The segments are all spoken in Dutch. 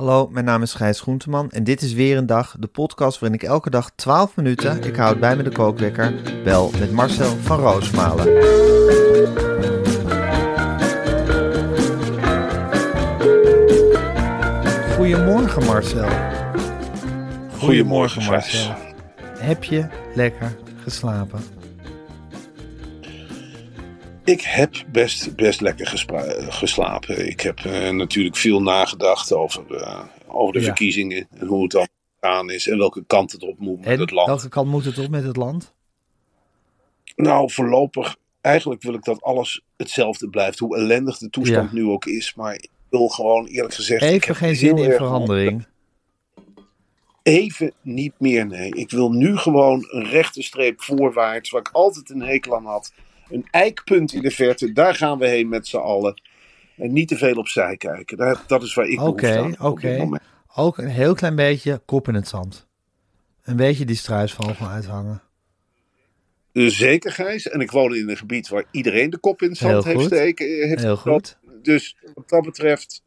Hallo, mijn naam is Gijs Groenteman en dit is weer een dag, de podcast waarin ik elke dag 12 minuten, ik houd bij me de kookwekker, bel met Marcel van Roosmalen. Goedemorgen Marcel. Goedemorgen, Marcel. Heb je lekker geslapen? Ik heb best, best lekker geslapen. Ik heb eh, natuurlijk veel nagedacht over, eh, over de Ja. verkiezingen en hoe het dan gaan is en welke kant het op moet met En het land. welke kant moet het op met het land? Nou, voorlopig, eigenlijk wil ik dat alles hetzelfde blijft. Hoe ellendig de toestand Ja. nu ook is. Maar ik wil gewoon eerlijk gezegd. Even geen zin in verandering. Even niet meer, nee. Ik wil nu gewoon een rechte streep voorwaarts, waar ik altijd een hekel aan had. Een eikpunt in de verte, daar gaan we heen met z'n allen. En niet te veel opzij kijken. Daar, dat is waar ik heb op oké. Ook een heel klein beetje kop in het zand. Een beetje die struisvogel uithangen. Eh, Zeker, Gijs. En ik woon in een gebied waar iedereen de kop in het zand heeft steken. eh, Heeft Heel goed. Dus wat dat betreft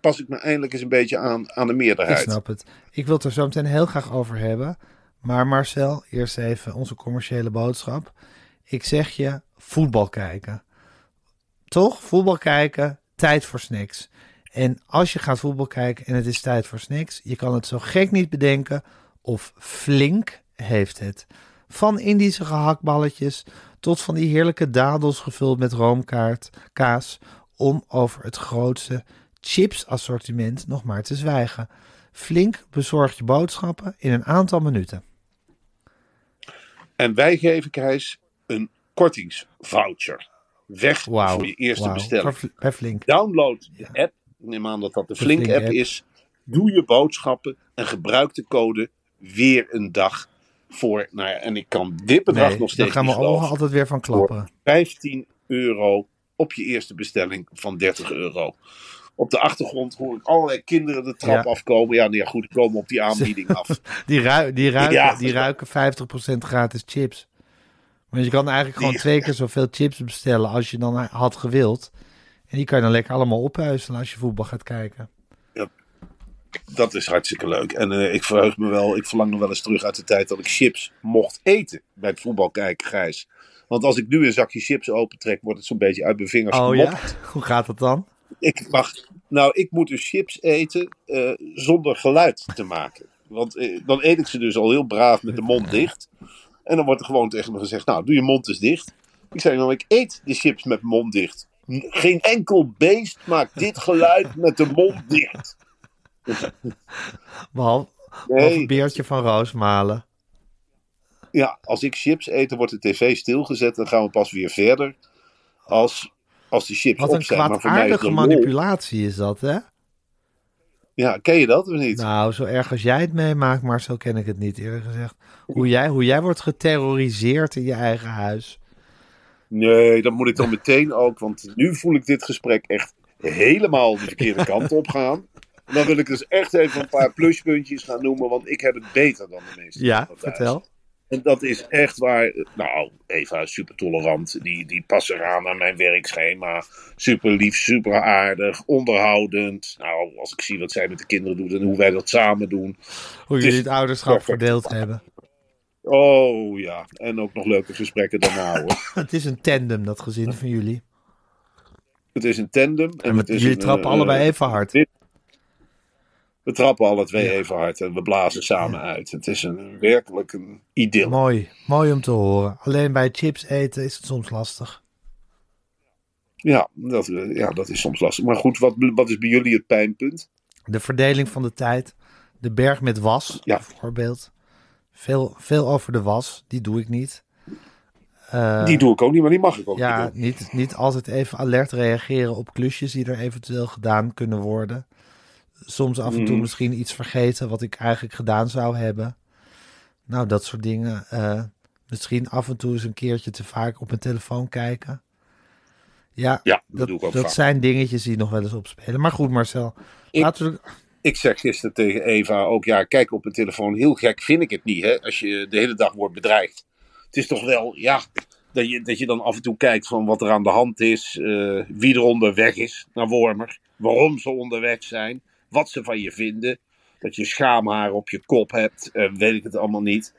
pas ik me eindelijk eens een beetje aan, aan de Ik meerderheid. snap het. Ik wil het er zo meteen heel graag over hebben. Maar Marcel, eerst even onze commerciële boodschap. Ik zeg je, voetbal kijken. Toch? Voetbal kijken, tijd voor snacks. En als je gaat voetbal kijken en het is tijd voor snacks, je kan het zo gek niet bedenken of flink heeft het. Van Indische gehaktballetjes tot van die heerlijke dadels gevuld met roomkaart, kaas, om over het grootste chipsassortiment nog maar te zwijgen. Flink bezorgt je boodschappen in een aantal minuten. En wij geven, een kortingsvoucher. Weg voor je eerste bestelling. Per, per flink. Download de app. Ik neem aan dat dat de Flink-app is. Doe je boodschappen en gebruik de code weer een dag voor. Nou ja, en ik kan dit bedrag Nee, nog daar steeds gaan niet we allemaal geloven. altijd weer van klappen. 15 euro op je eerste bestelling van 30 euro. Op de achtergrond hoor ik allerlei kinderen de trap Ja. afkomen. Ja, nee, ja, goed, die komen op die aanbieding af. Die, die, ruiken, Ja. die ruiken 50% gratis chips. Want je kan eigenlijk gewoon twee keer zoveel chips bestellen als je dan had gewild. En die kan je dan lekker allemaal ophuizen als je voetbal gaat kijken. Dat is hartstikke leuk. En eh, ik verheug me wel, ik verlang nog wel eens terug uit de tijd dat ik chips mocht eten bij het voetbal kijken, Gijs. Want als ik nu een zakje chips opentrek, wordt het zo'n beetje uit mijn vingers Oh gemopt. ja? Hoe gaat dat dan? Ik mag, nou, ik moet dus chips eten eh, zonder geluid te maken. Want eh, dan eet ik ze dus al heel braaf met de mond dicht. En dan wordt er gewoon tegen me gezegd, nou, doe je mond eens dicht. Ik zei, nou, ik eet de chips met mond dicht. Geen enkel beest maakt dit geluid met de mond dicht. Behalve, Nee, behalve Beertje van Roosmalen. ja, als ik chips eet, dan wordt de tv stilgezet. Dan gaan we pas weer verder als, als de chips Wat op een zijn. Mij is kwaadaardige manipulatie is dat, hè? Ja, ken je dat of niet? Nou, zo erg als jij het meemaakt, maar zo ken ik het niet eerlijk gezegd. Hoe jij, hoe jij wordt geterroriseerd in je eigen huis. Nee, dat moet ik dan meteen ook. Want nu voel ik dit gesprek echt helemaal de verkeerde kant op gaan. En dan wil ik dus echt even een paar pluspuntjes gaan noemen. Want ik heb het beter dan de meeste. Ja, vertel. En dat is echt waar. Nou, Eva is super tolerant. Die, die past eraan aan mijn werkschema. Super lief, super aardig, onderhoudend. Nou, als ik zie wat zij met de kinderen doet en hoe wij dat samen doen. Hoe jullie het ouderschap verdeeld hebben. Oh ja, en ook nog leuke gesprekken daarna hoor. Het is een tandem, dat gezin van jullie. Het is een tandem. En, En het met, is jullie trappen eh, allebei even hard. dit- We trappen alle twee even hard en we blazen samen uit. Het is een, werkelijk een idyll. Mooi, mooi om te horen. Alleen bij chips eten is het soms lastig. Ja dat, eh, ja, dat is soms lastig. Maar goed, wat, wat is bij jullie het pijnpunt? De verdeling van de tijd. De berg met was, Ja. bijvoorbeeld. Veel, veel over de was, die doe ik niet. Eh, die doe ik ook niet, maar die mag ik ook ja, niet doen. niet, niet altijd even alert reageren op klusjes die er eventueel gedaan kunnen worden. Soms af en toe Mhm. misschien iets vergeten wat ik eigenlijk gedaan zou hebben. Nou, dat soort dingen. Eh, misschien af en toe eens een keertje te vaak op mijn telefoon kijken. Ja, Ja, dat, dat, doe ik ook dat vaak. zijn dingetjes die nog wel eens opspelen. Maar goed, Marcel. Ik- Laten we... Ik zeg gisteren tegen Eva ook, ja, kijk op mijn telefoon. Heel gek vind ik het niet, hè, als je de hele dag wordt bedreigd. Het is toch wel, ja, dat je, dat je dan af en toe kijkt van wat er aan de hand is. eh, wie er onderweg is naar Wormer. Waarom ze onderweg zijn. Wat ze van je vinden. Dat je schaamhaar op je kop hebt. eh, weet ik het allemaal niet.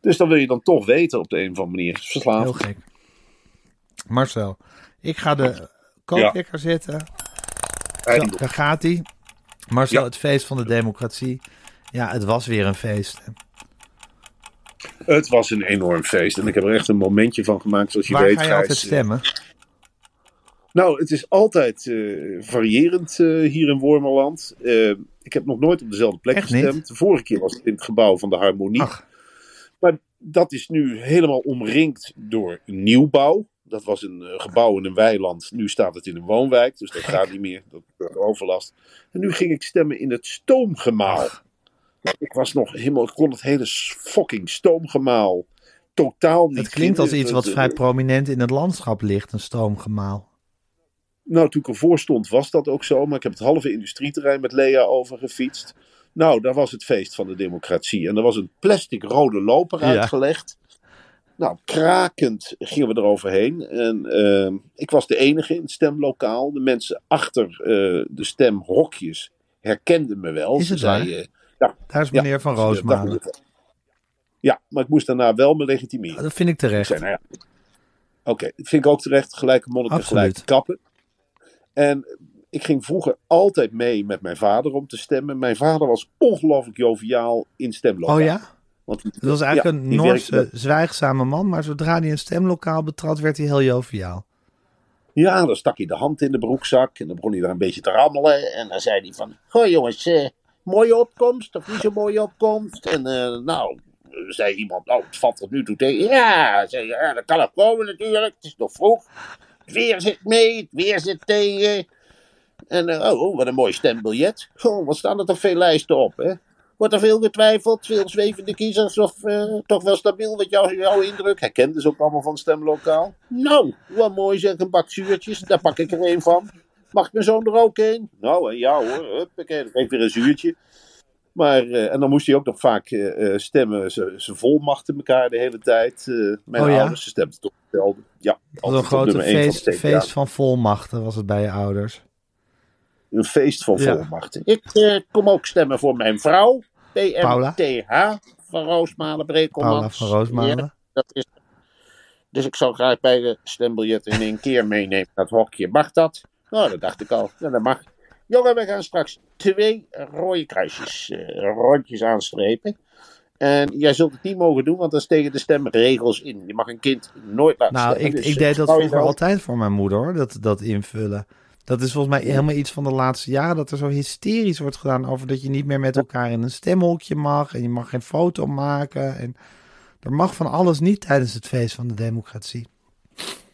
Dus dan wil je dan toch weten op de een of andere manier. Verslaafd. Heel gek. Marcel, ik ga de kookwekker zetten. Zo, daar gaat hij. Marcel, Ja. het feest van de democratie. Ja, het was weer een feest. Het was een enorm feest. En ik heb er echt een momentje van gemaakt. Zoals je Waar weet, ga je altijd stemmen? Nou, het is altijd eh, variërend eh, hier in Wormerland. Eh, ik heb nog nooit op dezelfde plek Echt niet? gestemd. De vorige keer was het in het gebouw van de Harmonie. Ach, Maar dat is nu helemaal omringd door nieuwbouw. Dat was een gebouw in een weiland. Nu staat het in een woonwijk. Dus dat gaat niet meer. Dat wordt overlast. En nu ging ik stemmen in het stoomgemaal. Ik was nog helemaal. Ik kon het hele fucking stoomgemaal totaal niet. het klinkt als iets wat vrij prominent in het landschap ligt, een stoomgemaal. Nou, toen ik ervoor stond, was dat ook zo. Maar ik heb het halve industrieterrein met Lea overgefietst. Nou, daar was het feest van de democratie. En er was een plastic rode loper Ja. uitgelegd. Nou, krakend gingen we eroverheen. En eh, ik was de enige in het stemlokaal. De mensen achter eh, de stemhokjes herkenden me wel. Is het zeiden, ja, Daar is meneer Van ja, Roosmalen. Ja, maar ik moest daarna wel me legitimeren. Dat vind ik terecht. nou ja. Oké, dat vind ik ook terecht. Gelijke monniken, gelijke kappen. En ik ging vroeger altijd mee met mijn vader om te stemmen. Mijn vader was ongelooflijk joviaal in stemlokaal. Oh ja? Want, Dat was eigenlijk ja, een werkte Noorse, zwijgzame man, maar zodra hij een stemlokaal betrad, werd hij heel joviaal. Ja, dan stak hij de hand in de broekzak en dan begon hij daar een beetje te rammelen. En dan zei hij van, goh jongens, eh, mooie opkomst of niet zo mooie opkomst? En eh, nou, zei iemand, nou, het valt tot nu toe tegen. Ja, zei, ja, dat kan ook komen natuurlijk, het is nog vroeg. Weer zit mee, weer zit tegen. En eh, oh, oh, wat een mooi stembiljet. Oh, wat staan er toch veel lijsten op, hè? Wordt er veel getwijfeld, veel zwevende kiezers of eh, toch wel stabiel? Wat jou, jouw indruk? Hij kende ze ook allemaal van stemlokaal. Nou, wat mooi zeg, een bak zuurtjes, daar pak ik er een van. Mag mijn zoon er ook een? Nou, eh, ja hoor, ik weer een zuurtje. Maar, eh, en dan moest hij ook nog vaak eh, eh, stemmen. Ze, ze volmachten elkaar de hele tijd. mijn Oh ja? ouders, ze stemden toch hetzelfde. Ja, Dat was een grote één van feest, feest van volmachten was het bij je ouders. Een feest van Ja. volmachten. Ik kom ook stemmen voor mijn vrouw. Paula? PMTH van Roosmalen Brekelmans. Paula van Roosmalen. Ja, dat is... Dus ik zou graag bij de stembiljet in één keer meenemen. Dat hokje, mag dat? Nou, dat dacht ik al. Ja, dat mag. Jongen, we gaan straks twee rode kruisjes, eh, rondjes aanstrepen. En jij zult het niet mogen doen, want dat is tegen de stemregels in. Je mag een kind nooit laten Nou, stemmen. ik, Dus, ik eh, deed dat vroeger altijd voor mijn moeder hoor, dat, dat invullen. Dat is volgens mij helemaal iets van de laatste jaren dat er zo hysterisch wordt gedaan over dat je niet meer met elkaar in een stemhokje mag en je mag geen foto maken. En er mag van alles niet tijdens het feest van de democratie.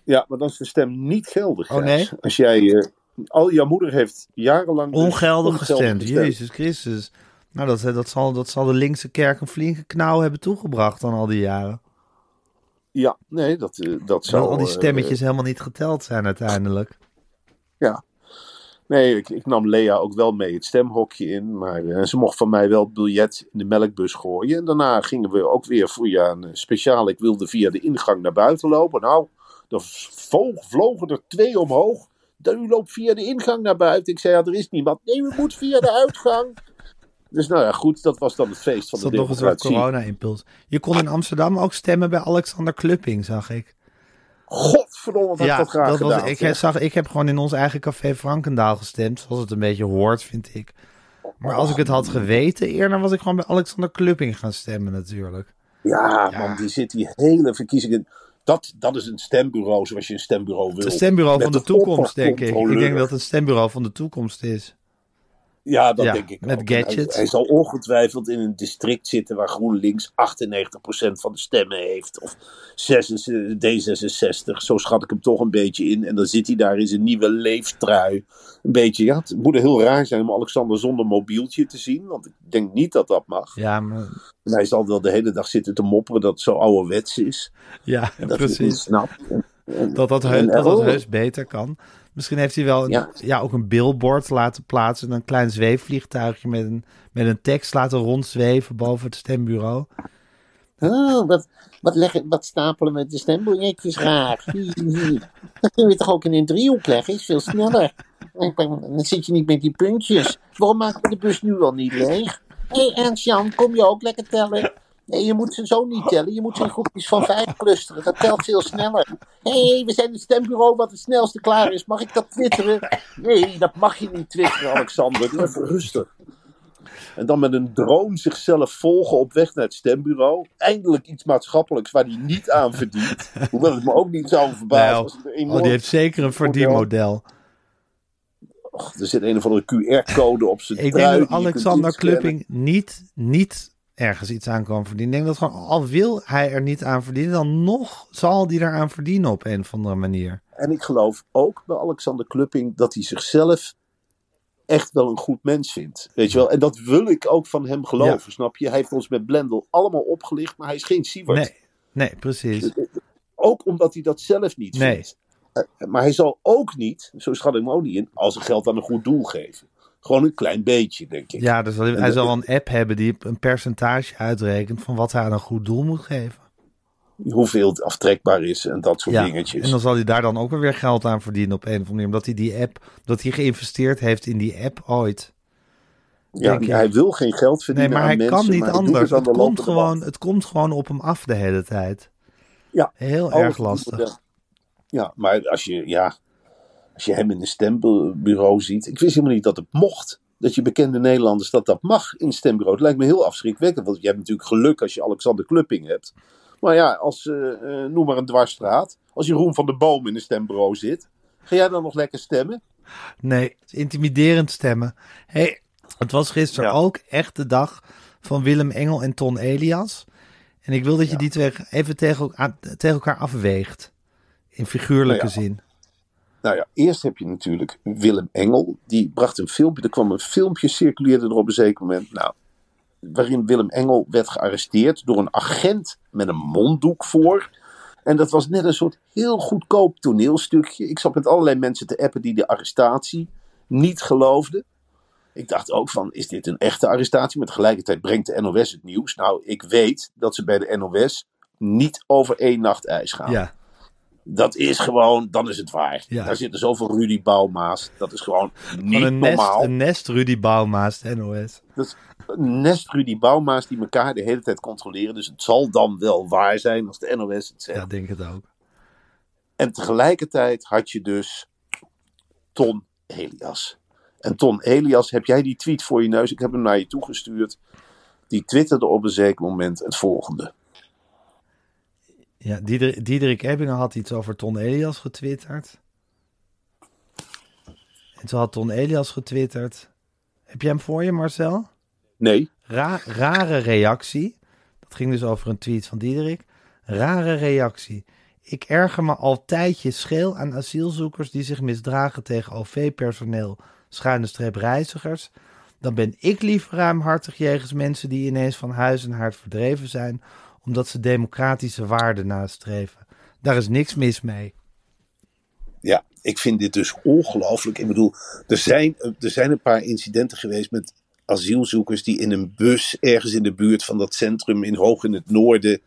Ja, maar dan is de stem niet geldig. Oh, nee? Als jij, eh, al jouw moeder heeft jarenlang dus Ongeldig gestemd, gestemd. Jezus Christus. Nou, dat, dat, zal, dat zal de linkse kerk een flinke knauw hebben toegebracht dan al die jaren. Ja, nee, dat, eh, dat zou... al die eh, stemmetjes helemaal niet geteld zijn uiteindelijk. ja. Nee, ik, ik nam Lea ook wel mee het stemhokje in. Maar eh, ze mocht van mij wel het biljet in de melkbus gooien. En daarna gingen we ook weer via een speciaal... Ik wilde via de ingang naar buiten lopen. Nou, vlo- vlogen er twee omhoog. Dan u loopt via de ingang naar buiten. Ik zei, ja, er is niemand. Nee, we moeten via de uitgang. Dus nou ja, goed, dat was dan het feest van Dat de nog een soort democratie. corona-impuls. Je kon in Amsterdam ook stemmen bij Alexander Klupping, zag ik. Godverdomme, wat ik dat graag dat was, gedaan. ik, zeg. zag, ik heb gewoon in ons eigen café Frankendaal gestemd, zoals het een beetje hoort, vind ik. Maar als ik het had geweten eerder, was ik gewoon bij Alexander Klupping gaan stemmen natuurlijk. Ja, Ja. man, die zit die hele verkiezingen. Dat, dat is een stembureau zoals je een stembureau wil. Het stembureau van de toekomst, denk ik. Ik denk dat het een stembureau van de toekomst is. Ja, dat Ja, denk ik met ook. Gadgets. Hij, hij zal ongetwijfeld in een district zitten waar GroenLinks 98% van de stemmen heeft. Of 66 D66, zo schat ik hem toch een beetje in. En dan zit hij daar in zijn nieuwe leeftrui. Een beetje, ja, het moet heel raar zijn om Alexander zonder mobieltje te zien. Want ik denk niet dat dat mag. Ja, maar, En hij zal wel de hele dag zitten te mopperen dat het zo ouderwets is. ja dat precies. en- Dat dat, heus, dat dat heus beter kan. Misschien heeft hij wel een, ja. Ja. ook een billboard laten plaatsen. Een klein zweefvliegtuigje met een, met een tekst laten rondzweven boven het stembureau. Oh, wat, wat, leggen, wat stapelen met de stembonnetjes graag. Dat kun je toch ook in een driehoek leggen, is veel sneller. Dan zit je niet met die puntjes. Waarom maken we de bus nu al niet leeg? Hé hey, Ernst-Jan, kom je ook lekker tellen? Nee, je moet ze zo niet tellen. Je moet ze in groepjes van vijf clusteren. Dat telt veel sneller. Hé, hey, we zijn het stembureau wat het snelste klaar is. Mag ik dat twitteren? Nee, dat mag je niet twitteren, Alexander. Doe even rustig. En dan met een drone zichzelf volgen op weg naar het stembureau. Eindelijk iets maatschappelijks waar hij niet aan verdient. Hoewel het me ook niet zou verbazen. Nou. Oh, die heeft zeker een verdienmodel. Och, er zit een of andere QR-code op zijn Ik trui. denk dat Alexander. Klupping niet, niet ergens iets aan kan verdienen. Ik denk dat gewoon, al wil hij er niet aan verdienen, dan nog zal hij eraan verdienen op een of andere manier. En ik geloof ook bij Alexander Klupping dat hij zichzelf echt wel een goed mens vindt. Weet je wel? En dat wil ik ook van hem geloven, snap je? Hij heeft ons met Blendel allemaal opgelicht, maar hij is geen Siewert. Nee, nee, precies. Ook omdat hij dat zelf niet Nee. vindt. Eh, Maar hij zal ook niet, zo schat ik hem ook niet in, al zijn geld aan een goed doel geven. Gewoon een klein beetje, denk ik. Ja, dus hij zal een app hebben die een percentage uitrekent van wat hij aan een goed doel moet geven. Hoeveel het aftrekbaar is en dat soort Ja, dingetjes. en dan zal hij daar dan ook weer geld aan verdienen op een of andere manier. Omdat hij die app, dat hij geïnvesteerd heeft in die app ooit. ja, hij wil geen geld Nee, verdienen maar aan hij mensen, kan niet maar anders. Het de komt, gewoon, het komt gewoon op hem af de hele tijd. Ja, Heel erg lastig. Ja, maar als je, ja, als je hem in een stembureau ziet. Ik wist helemaal niet dat het mocht. Dat je bekende Nederlanders, dat dat mag in een stembureau. Het lijkt me heel afschrikwekkend. Want je hebt natuurlijk geluk als je Alexander Klupping hebt. Maar ja, als, eh, eh, noem maar een dwarsstraat. Als Jeroen van der Boom in een stembureau zit. Ga jij dan nog lekker stemmen? Nee, intimiderend stemmen. Hey, het was gisteren Ja. ook echt de dag van Willem Engel en Ton Elias. En ik wil dat je die twee even tegen, elkaar- tegen elkaar afweegt. In figuurlijke Nou ja. zin. Nou ja, eerst heb je natuurlijk Willem Engel. Die bracht een filmpje. Er kwam een filmpje, circuleerde er op een zeker moment. Nou, waarin Willem Engel werd gearresteerd door een agent met een monddoek voor. En dat was net een soort heel goedkoop toneelstukje. Ik zat met allerlei mensen te appen die de arrestatie niet geloofden. Ik dacht ook van, is dit een echte arrestatie? Maar tegelijkertijd brengt de NOS het nieuws. Nou, ik weet dat ze bij de NOS niet over één nacht ijs gaan. Ja, Dat is gewoon, dan is het waar. Ja. Daar zitten zoveel Rudy Bouwmaas. Dat is gewoon niet een nest, normaal. een nest Rudy Bouwmaas, de NOS. Dat is een nest Rudy Bouwmaas die elkaar de hele tijd controleren. Dus het zal dan wel waar zijn als de NOS het zegt. Ja, denk het ook. En tegelijkertijd had je dus Ton Elias. En Ton Elias, heb jij die tweet voor je neus? Ik heb hem naar je toegestuurd. Die twitterde op een zeker moment het volgende. Ja, Diederik, Diederik Ebbingen had iets over Ton Elias getwitterd. En toen had Ton Elias getwitterd. Heb jij hem voor je, Marcel? Nee, Ra- rare reactie. Dat ging dus over een tweet van Diederik. Rare reactie. Ik erger me al tijdje scheel aan asielzoekers die zich misdragen tegen OV-personeel, schuine streep reizigers. Dan ben ik liever ruimhartig jegens mensen die ineens van huis en haard verdreven zijn, omdat ze democratische waarden nastreven. Daar is niks mis mee. Ja, ik vind dit dus ongelooflijk. Ik bedoel, er zijn, er zijn een paar incidenten geweest met asielzoekers die in een bus ergens in de buurt van dat centrum in hoog in het noorden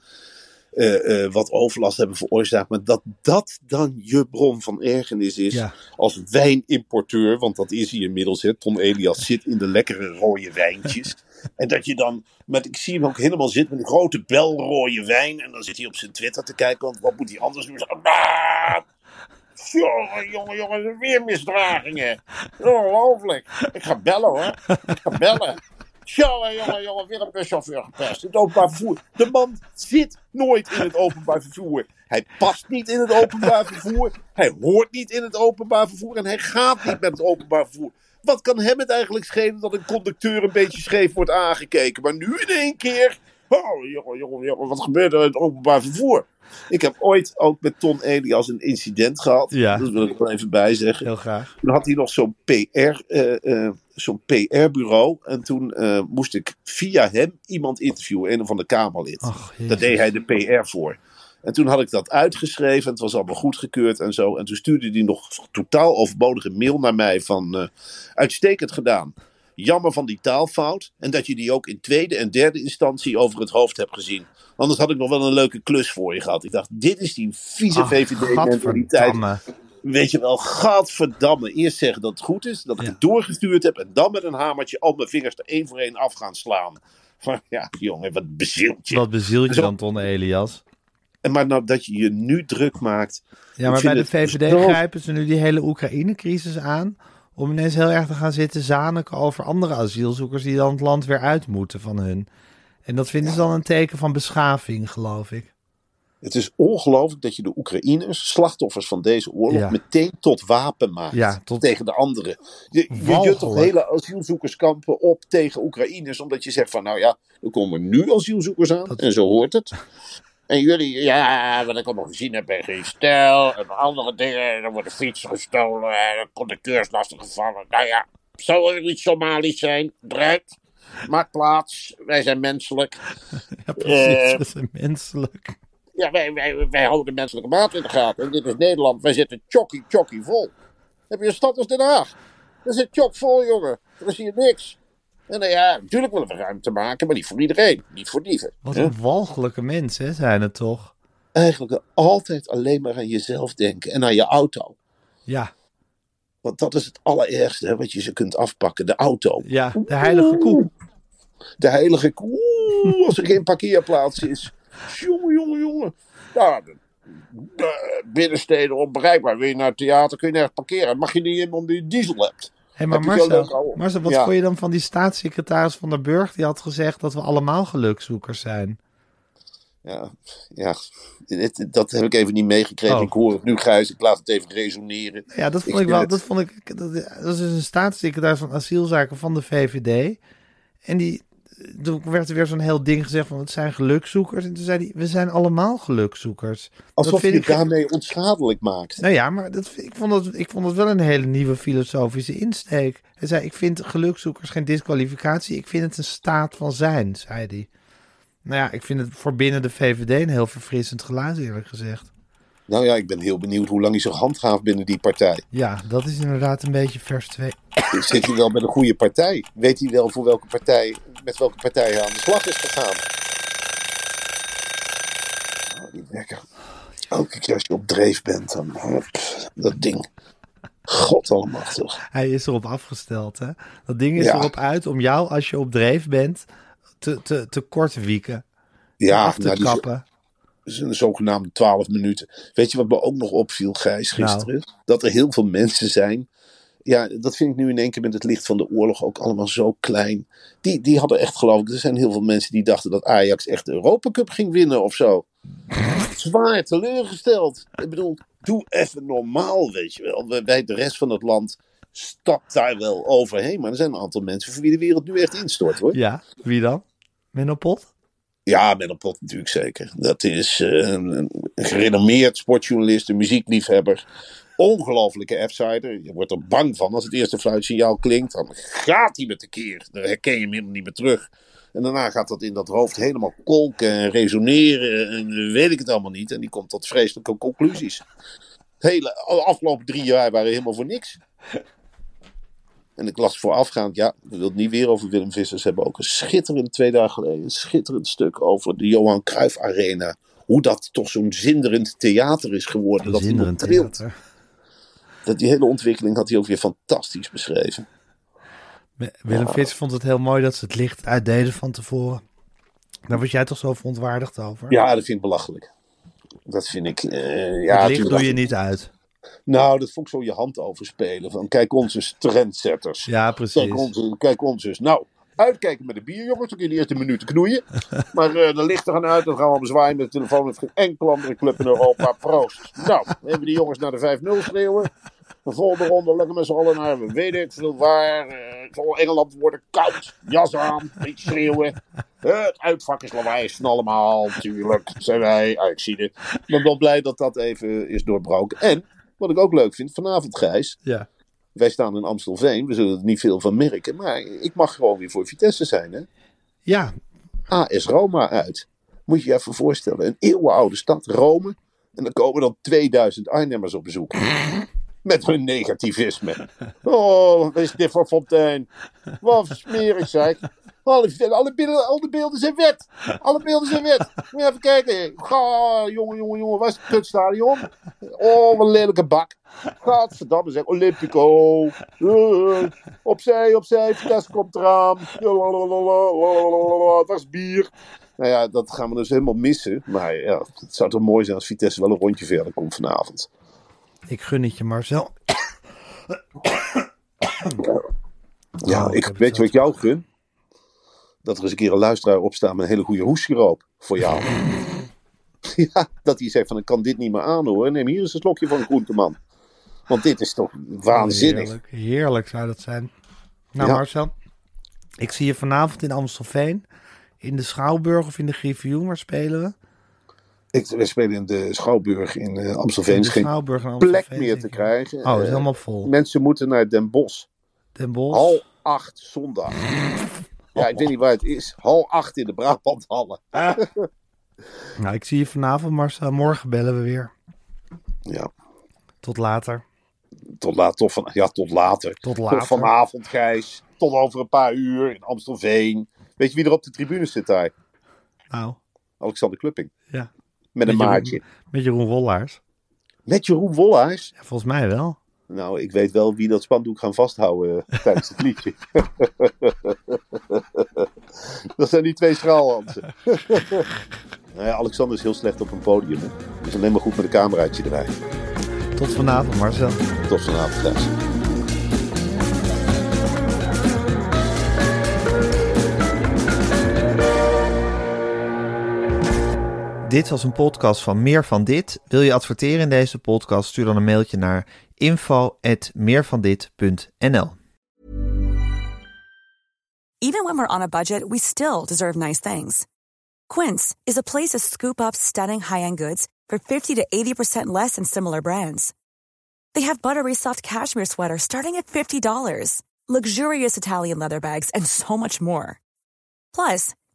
eh, eh, wat overlast hebben veroorzaakt. Maar dat dat dan je bron van ergernis is Ja. als wijnimporteur, want dat is hij inmiddels. Hè. Tom Elias zit in de lekkere rode wijntjes. en dat je dan, met, ik zie hem ook helemaal zitten met een grote belrode wijn. En dan zit hij op zijn Twitter te kijken, want wat moet hij anders doen? Ah! Jongen, jongen, jongen, weer misdragingen. Ongelooflijk. Ik ga bellen hoor. Ik ga bellen. Jongen, jongen, jongen, weer een buschauffeur gepest. Het openbaar vervoer. De man zit nooit in het openbaar vervoer. Hij past niet in het openbaar vervoer. Hij hoort niet in het openbaar vervoer. En hij gaat niet met het openbaar vervoer. Wat kan hem het eigenlijk schelen dat een conducteur een beetje scheef wordt aangekeken? Maar nu in één keer. Oh, jongen, jongen, jongen, wat gebeurt er in het openbaar vervoer? Ik heb ooit ook met Ton Elias een incident gehad. Ja. Dat wil ik er wel even bij zeggen. Heel graag. Toen had hij nog zo'n PR, eh, eh, zo'n PR-bureau. En toen eh, moest ik via hem iemand interviewen, een of ander Kamerlid. Ach, Daar deed hij de PR voor. En toen had ik dat uitgeschreven. En het was allemaal goedgekeurd en zo. En toen stuurde hij nog totaal overbodige mail naar mij van... eh, uitstekend gedaan. Jammer van die taalfout. En dat je die ook in tweede en derde instantie over het hoofd hebt gezien. Anders had ik nog wel een leuke klus voor je gehad. Ik dacht, dit is die vieze VVD-mentaliteit. Weet je wel, gadverdamme. Eerst zeggen dat het goed is, dat ik Ja. het doorgestuurd heb. En dan met een hamertje al mijn vingers er één voor één af gaan slaan. Van ja, jongen, wat bezielt je. Wat bezielt je Zo- dan, Ton Elias? En maar nou dat je je nu druk maakt. Ja, maar bij de VVD zo- grijpen ze nu die hele Oekraïne-crisis aan. Om ineens heel erg te gaan zitten zaniken over andere asielzoekers die dan het land weer uit moeten van hun. En dat vinden ze dan een teken van beschaving, geloof ik. Het is ongelooflijk dat je de Oekraïners, slachtoffers van deze oorlog, Ja. meteen tot wapen maakt. Ja, tot- Tegen de anderen. Je, je jut toch hele asielzoekerskampen op tegen Oekraïners. Omdat je zegt van nou ja, er komen nu asielzoekers aan. En zo hoort het. En jullie, ja, wat ik allemaal gezien heb bij geen stijl en andere dingen. Er worden fietsen gestolen en conducteurs lastiggevallen. Nou ja, zou er iets Somalisch zijn? Eruit. Maak plaats. Wij zijn menselijk. Ja, precies. Eh, dat is menselijk. Ja, wij, wij, wij houden de menselijke maat in de gaten. En dit is Nederland. Wij zitten chokkie, chokkie vol. Heb je een stad als Den Haag? Dat zit chok vol, jongen. Er is hier niks. En nou ja, natuurlijk willen we ruimte maken, maar niet voor iedereen. Niet voor dieven. Wat hè? een walgelijke mensen zijn het toch? Eigenlijk altijd alleen maar aan jezelf denken en aan je auto. Ja, Want dat is het allerergste hè, wat je ze kunt afpakken. De auto. ja de heilige koe. De heilige koe. Als er geen parkeerplaats is. Jongen, jongen, jongen. Ja, de, de binnensteden onbereikbaar. Wil je naar het theater, kun je nergens parkeren. Mag je niet in omdat je diesel hebt. Hé, maar Heb Marcel, wat Ja. vond je dan van die staatssecretaris van der Burg? Die had gezegd dat we allemaal gelukzoekers zijn. Ja, ja. Dit- dat heb ik even niet meegekregen. Oh. Ik hoor het nu, Gijs. Ik laat het even resoneren. Ja, dat vond Ik ik wel. Dat, vond ik, dat, dat is dus een staatssecretaris van asielzaken van de VVD. En die, toen werd er weer zo'n heel ding gezegd van het zijn gelukzoekers. En toen zei hij, we zijn allemaal gelukzoekers. Alsof je ik- daarmee onschadelijk maakt. Nou ja, maar dat, ik, vond dat, ik vond dat wel een hele nieuwe filosofische insteek. Hij zei, ik vind gelukzoekers geen disqualificatie. Ik vind het een staat van zijn, zei hij. Nou ja, ik vind het voor binnen de VVD een heel verfrissend geluid, eerlijk gezegd. Nou ja, ik ben heel benieuwd hoe lang hij zich handhaaft binnen die partij. Ja, dat is inderdaad een beetje vers 2. Zit hij wel met een goede partij? Weet hij wel voor welke partij, met welke partij hij aan de slag is gegaan? Oh, die wekker. Elke keer als je op dreef bent, dan hup, dat ding. God allemachtig. Hij is erop afgesteld, hè? Dat ding is Ja. erop uit om jou, als je op dreef bent, te, te, te kort wieken. Ja, af te nou, die- kappen. Dat is een zogenaamde 12 minuten. Weet je wat me ook nog opviel, Gijs, gisteren? Dat er heel veel mensen zijn. Ja, dat vind ik nu in één keer met het licht van de oorlog ook allemaal zo klein. Die, die hadden echt geloof ik, er zijn heel veel mensen die dachten dat Ajax echt de Europa Cup ging winnen of zo. Zwaar teleurgesteld. Ik bedoel, doe even normaal, weet je wel. Wij- de rest van het land, stapt daar wel overheen. Maar er zijn een aantal mensen voor wie de wereld nu echt instort, hoor. Ja, wie dan? Menno Pot? Ja, met een pot natuurlijk zeker. Dat is eh, een, een gerenommeerd sportjournalist, een muziekliefhebber. Ongelofelijke F-sider. Je wordt er bang van als het eerste fluitsignaal klinkt. Dan gaat hij met de keer. Dan herken je hem helemaal niet meer terug. En daarna gaat dat in dat hoofd helemaal kolken en resoneren. En weet ik het allemaal niet. En die komt tot vreselijke conclusies. De hele afgelopen drie jaar waren helemaal voor niks. En ik las voorafgaand, ja, we willen het niet weer over Willem Vissers hebben. Ook een schitterend, twee dagen geleden, een schitterend stuk over de Johan Cruijff Arena. hoe dat toch zo'n zinderend theater is geworden. Dat hij nog trilt. theater. Dat die hele ontwikkeling had hij ook weer fantastisch beschreven. Willem Frits vond het heel mooi dat ze het licht uitdeden van tevoren. Daar was jij toch zo verontwaardigd over? Ja, dat vind ik belachelijk. Dat vind ik. eh, ja, het licht doe je niet uit. Nou, dat vond ik zo je hand overspelen. Van kijk ons eens trendsetters. Ja, precies. Kijk ons, kijk ons eens. Nou, uitkijken met de bier, jongens. Dan kun je de eerste minuten knoeien. maar eh, de lichten gaan uit. Dan gaan we allemaal zwaaien met de telefoon. Met geen enkele andere club in Europa. Proost. Nou, even die jongens naar de 5-0 schreeuwen. De volgende ronde leggen met z'n allen naar, we weten het veel waar. het zal Engeland worden koud. Jas aan, beetje schreeuwen. Het uitvak is lawaai, allemaal. Natuurlijk, zijn wij. Ah, ik zie het. Ik ben wel blij dat dat even is doorbroken. En, wat ik ook leuk vind, vanavond Gijs. Ja. Wij staan in Amstelveen, we zullen er niet veel van merken. Maar ik mag gewoon weer voor Vitesse zijn, hè? Ja, AS Roma uit. Moet je je even voorstellen, een eeuwenoude stad, Rome. En dan komen dan 2000 Arnhemmers op bezoek. Met hun negativisme. Oh, wat is dit voor fontein? Wat smerig zeg. Alle, beelden, alle beelden zijn wet. Alle beelden zijn wet. Moet je even kijken. Ga, jongen, jongen, jongen. Waar is het kutstadion? Oh, wat een lelijke bak. Gadverdamme zeg. Olympico. Eh, opzij, opzij. Vitesse komt eraan. Dat is bier. Nou ja, dat gaan we dus helemaal missen. Maar ja, het zou toch mooi zijn als Vitesse wel een rondje verder komt vanavond. Ik gun het je Marcel. Ja, Oh, ik weet je wat ik jou gun? Dat er eens een keer een luisteraar opstaat met een hele goede hoessiroop voor jou. ja, dat hij zegt van ik kan dit niet meer aanhoren. Neem hier eens een slokje van Groenteman. Want dit is toch waanzinnig. Heerlijk, heerlijk zou dat zijn. Nou Ja. Marcel, ik zie je vanavond in Amstelveen. In de Schouwburg of in de Griffioen, waar spelen we? Ik, we spelen in de Schouwburg in eh, Amstelveen. Er is geen plek meer te krijgen. Oh, het is Eh, helemaal vol. Mensen moeten naar Den Bosch. Den Bosch. Hal 8 zondag. Ja, ik weet niet waar het is. Hal 8 in de Brabanthallen. Nou, ik zie je vanavond Marcel. Morgen bellen we weer. Ja, Tot later. tot, laat, tot, van, ja, tot later. Tot later. Tot vanavond, Gijs. Tot over een paar uur in Amstelveen. Weet je wie er op de tribune zit daar? Nou, Alexander Klupping. Met een Jeroen- maatje. Met Jeroen Wollaars. Met Jeroen Wollaars. Ja, volgens mij wel. Nou, ik weet wel wie dat spandoek gaan vasthouden eh, tijdens het liedje. dat zijn die twee straalhansen. nou ja, Alexander is heel slecht op een podium. Hè. Dus alleen maar goed met een cameraatje erbij. Tot vanavond Marcel. Tot vanavond, Gijs. Dit was een podcast van Meer van Dit. Wil je adverteren in deze podcast? Stuur dan een mailtje naar info@meervandit.nl. Even when we're on a budget, we still deserve nice things. Quince is a place to scoop up stunning high-end goods for 50 to 80% less than similar brands. They have buttery soft cashmere sweaters starting at $50, luxurious Italian leather bags, and so much more. Plus,